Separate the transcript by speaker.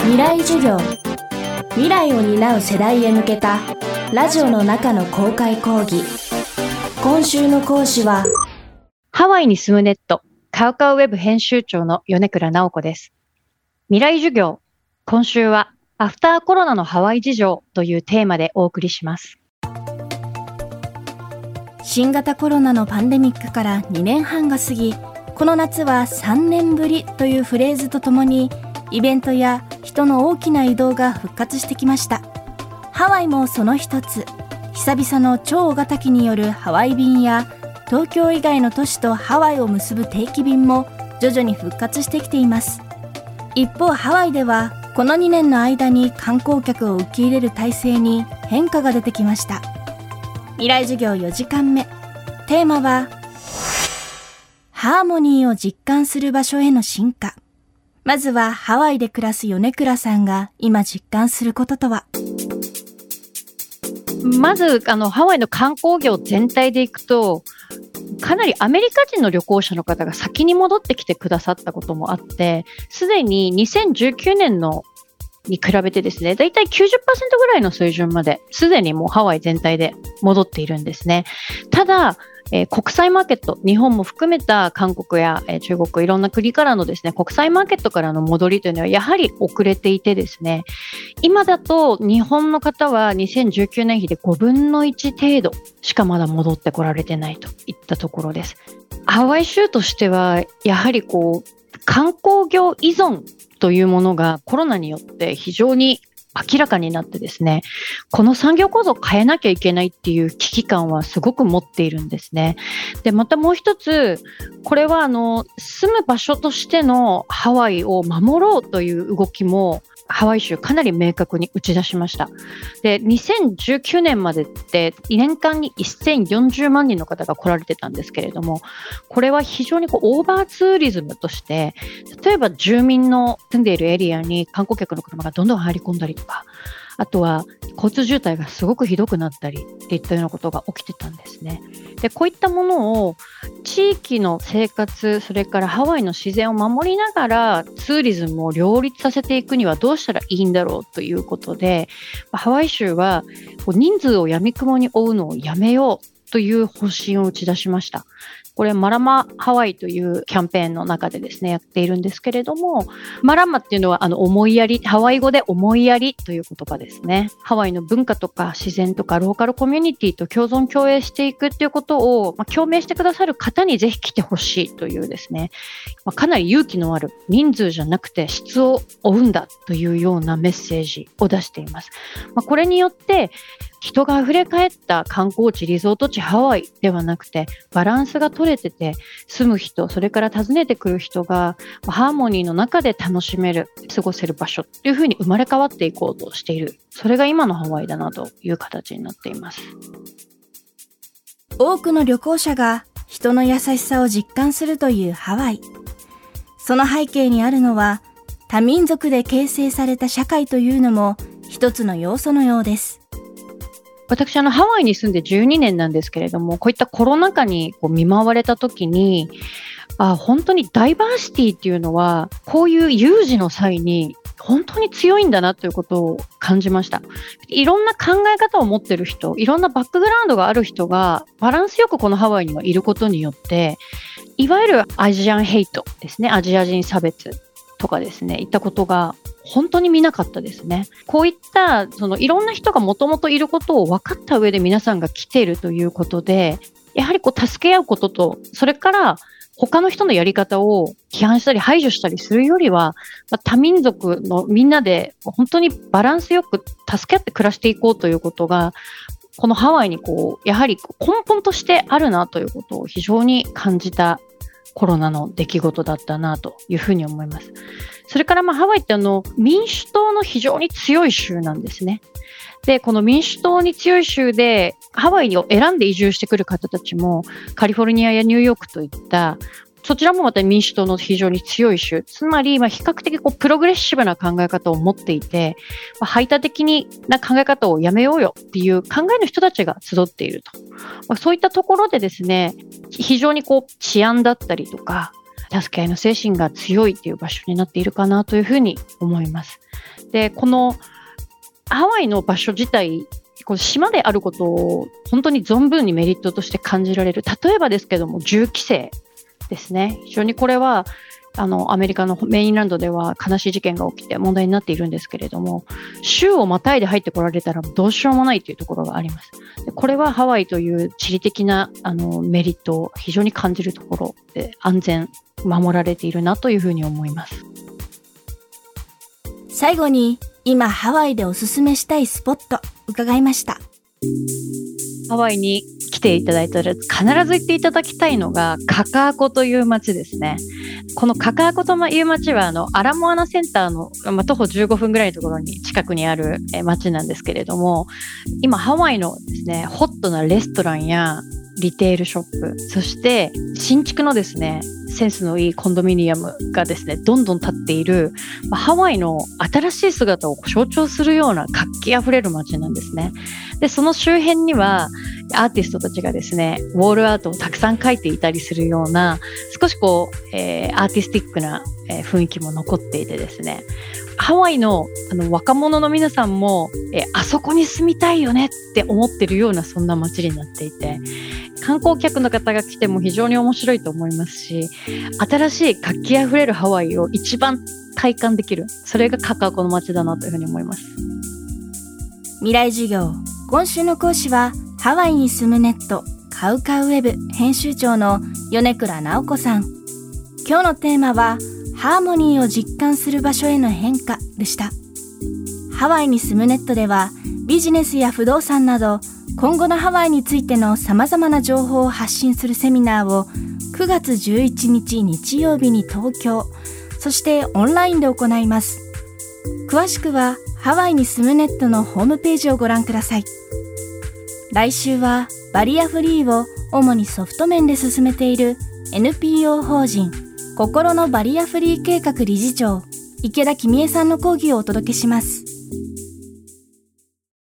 Speaker 1: 未来授業。未来を担う世代へ向けたラジオの中の公開講義。今週の講師は
Speaker 2: ハワイに住むネットカウカウウェブ編集長の米倉直子です。未来授業今週はアフターコロナのハワイ事情というテーマでお送りします。
Speaker 1: 新型コロナのパンデミックから2年半が過ぎこの夏は3年ぶりというフレーズとともにイベントや人の大きな移動が復活してきました。ハワイもその一つ。久々の超大型機によるハワイ便や東京以外の都市とハワイを結ぶ定期便も徐々に復活してきています。一方ハワイではこの2年の間に観光客を受け入れる体制に変化が出てきました。未来授業4時間目。テーマはハーモニーを実感する場所への進化。まずはハワイで暮らす米倉さんが今実感することとは？
Speaker 2: まずあのハワイの観光業全体でいくとかなりアメリカ人の旅行者の方が先に戻ってきてくださったこともあって、すでに2019年のに比べてですね、だいたい90%ぐらいの水準まで、すでにもうハワイ全体で戻っているんですね。ただ、えー、国際マーケット、日本も含めた韓国や、えー、中国、いろんな国からのですね、国際マーケットからの戻りというのはやはり遅れていてですね、今だと日本の方は2019年比で5分の1程度しかまだ戻ってこられてないといったところです。ハワイ州としては、やはりこう、観光業依存というものがコロナによって非常に明らかになってですね、この産業構造を変えなきゃいけないっていう危機感はすごく持っているんですね。で、またもう一つ、これはあの、住む場所としてのハワイを守ろうという動きもハワイ州かなり明確に打ち出しました。で、2019年までって年間に1040万人の方が来られてたんですけれども、これは非常にこうオーバーツーリズムとして、例えば住民の住んでいるエリアに観光客の車がどんどん入り込んだりとか、あとは交通渋滞がすごくひどくなったりっていったようなことが起きてたんですね。で、こういったものを地域の生活、それからハワイの自然を守りながらツーリズムを両立させていくにはどうしたらいいんだろうということで、ハワイ州は人数をやみくもに追うのをやめようという方針を打ち出しました。これマラマハワイというキャンペーンの中でですね、やっているんですけれども、マラマっていうのはあの思いやり、ハワイ語で思いやりという言葉ですね。ハワイの文化とか自然とかローカルコミュニティと共存共栄していくっていうことを、まあ、共鳴してくださる方にぜひ来てほしいというですね、まあ、かなり勇気のある人数じゃなくて質を追うんだというようなメッセージを出しています。まあ、これによって人が溢れ返った観光地、リゾート地、ハワイではなくて、バランスが取れてて、住む人、それから訪ねてくる人が、ハーモニーの中で楽しめる、過ごせる場所というふうに生まれ変わっていこうとしている。それが今のハワイだなという形になっています。
Speaker 1: 多くの旅行者が人の優しさを実感するというハワイ。その背景にあるのは、多民族で形成された社会というのも一つの要素のようです。
Speaker 2: 私、あの、ハワイに住んで12年なんですけれども、こういったコロナ禍にこう見舞われた時に、あ本当にダイバーシティっていうのは、こういう有事の際に本当に強いんだなということを感じました。いろんな考え方を持ってる人、いろんなバックグラウンドがある人がバランスよくこのハワイにはいることによって、いわゆるアジアンヘイトですね、アジア人差別とかですね、いったことが本当に見なかったですね。こういったそのいろんな人がもともといることを分かった上で皆さんが来ているということで、やはりこう助け合うことと、それから他の人のやり方を批判したり排除したりするよりは、まあ、多民族のみんなで本当にバランスよく助け合って暮らしていこうということが、このハワイにこう、やはり根本としてあるなということを非常に感じたコロナの出来事だったなというふうに思います。それからまあハワイってあの民主党の非常に強い州なんですね。で、この民主党に強い州で、ハワイを選んで移住してくる方たちも、カリフォルニアやニューヨークといった、そちらもまた民主党の非常に強い州、つまり、まあ、比較的こうプログレッシブな考え方を持っていて、まあ、排他的な考え方をやめようよっていう考えの人たちが集っていると。まあ、そういったところでですね、非常にこう治安だったりとか、助け合いの精神が強いっていう場所になっているかなというふうに思います。で、このハワイの場所自体、この島であることを本当に存分にメリットとして感じられる。例えばですけども、銃規制ですね。非常にこれはあのアメリカのメインランドでは悲しい事件が起きて問題になっているんですけれども州をまたいで入ってこられたらどうしようもないというところがあります。でこれはハワイという地理的なあのメリットを非常に感じるところで安全守られているなというふうに思います。
Speaker 1: 最後に今ハワイでおすすめしたいスポット伺いました。
Speaker 2: ハワイに来ていただいたら必ず行っていただきたいのがカカアコという町ですね。このカカアコという町はあのアラモアナセンターの、まあ、徒歩15分ぐらいのところに近くにある町なんですけれども今ハワイのですねホットなレストランやリテールショップそして新築のですねセンスのいいコンドミニアムがですねどんどん建っている、まあ、ハワイの新しい姿を象徴するような活気あふれる街なんですね。でその周辺にはアーティストたちがですねウォールアートをたくさん描いていたりするような少しこう、えー、アーティスティックな、えー、雰囲気も残っていてですね。ハワイのあの若者の皆さんも、えあそこに住みたいよねって思ってるようなそんな街になっていて観光客の方が来ても非常に面白いと思いますし新しい活気あふれるハワイを一番体感できる。それがカカオコの街だなというふうに思います。
Speaker 1: 未来授業今週の講師はハワイに住むネットカウカウウェブ編集長の米倉直子さん。今日のテーマはハーモニーを実感する場所への変化でした。ハワイに住むネットではビジネスや不動産など今後のハワイについての様々な情報を発信するセミナーを9月11日日曜日に東京、そしてオンラインで行います。詳しくはハワイに住むネットのホームページをご覧ください。来週はバリアフリーを主にソフト面で進めている NPO 法人心のバリアフリー計画理事長、池田君恵さんの講義をお届けします。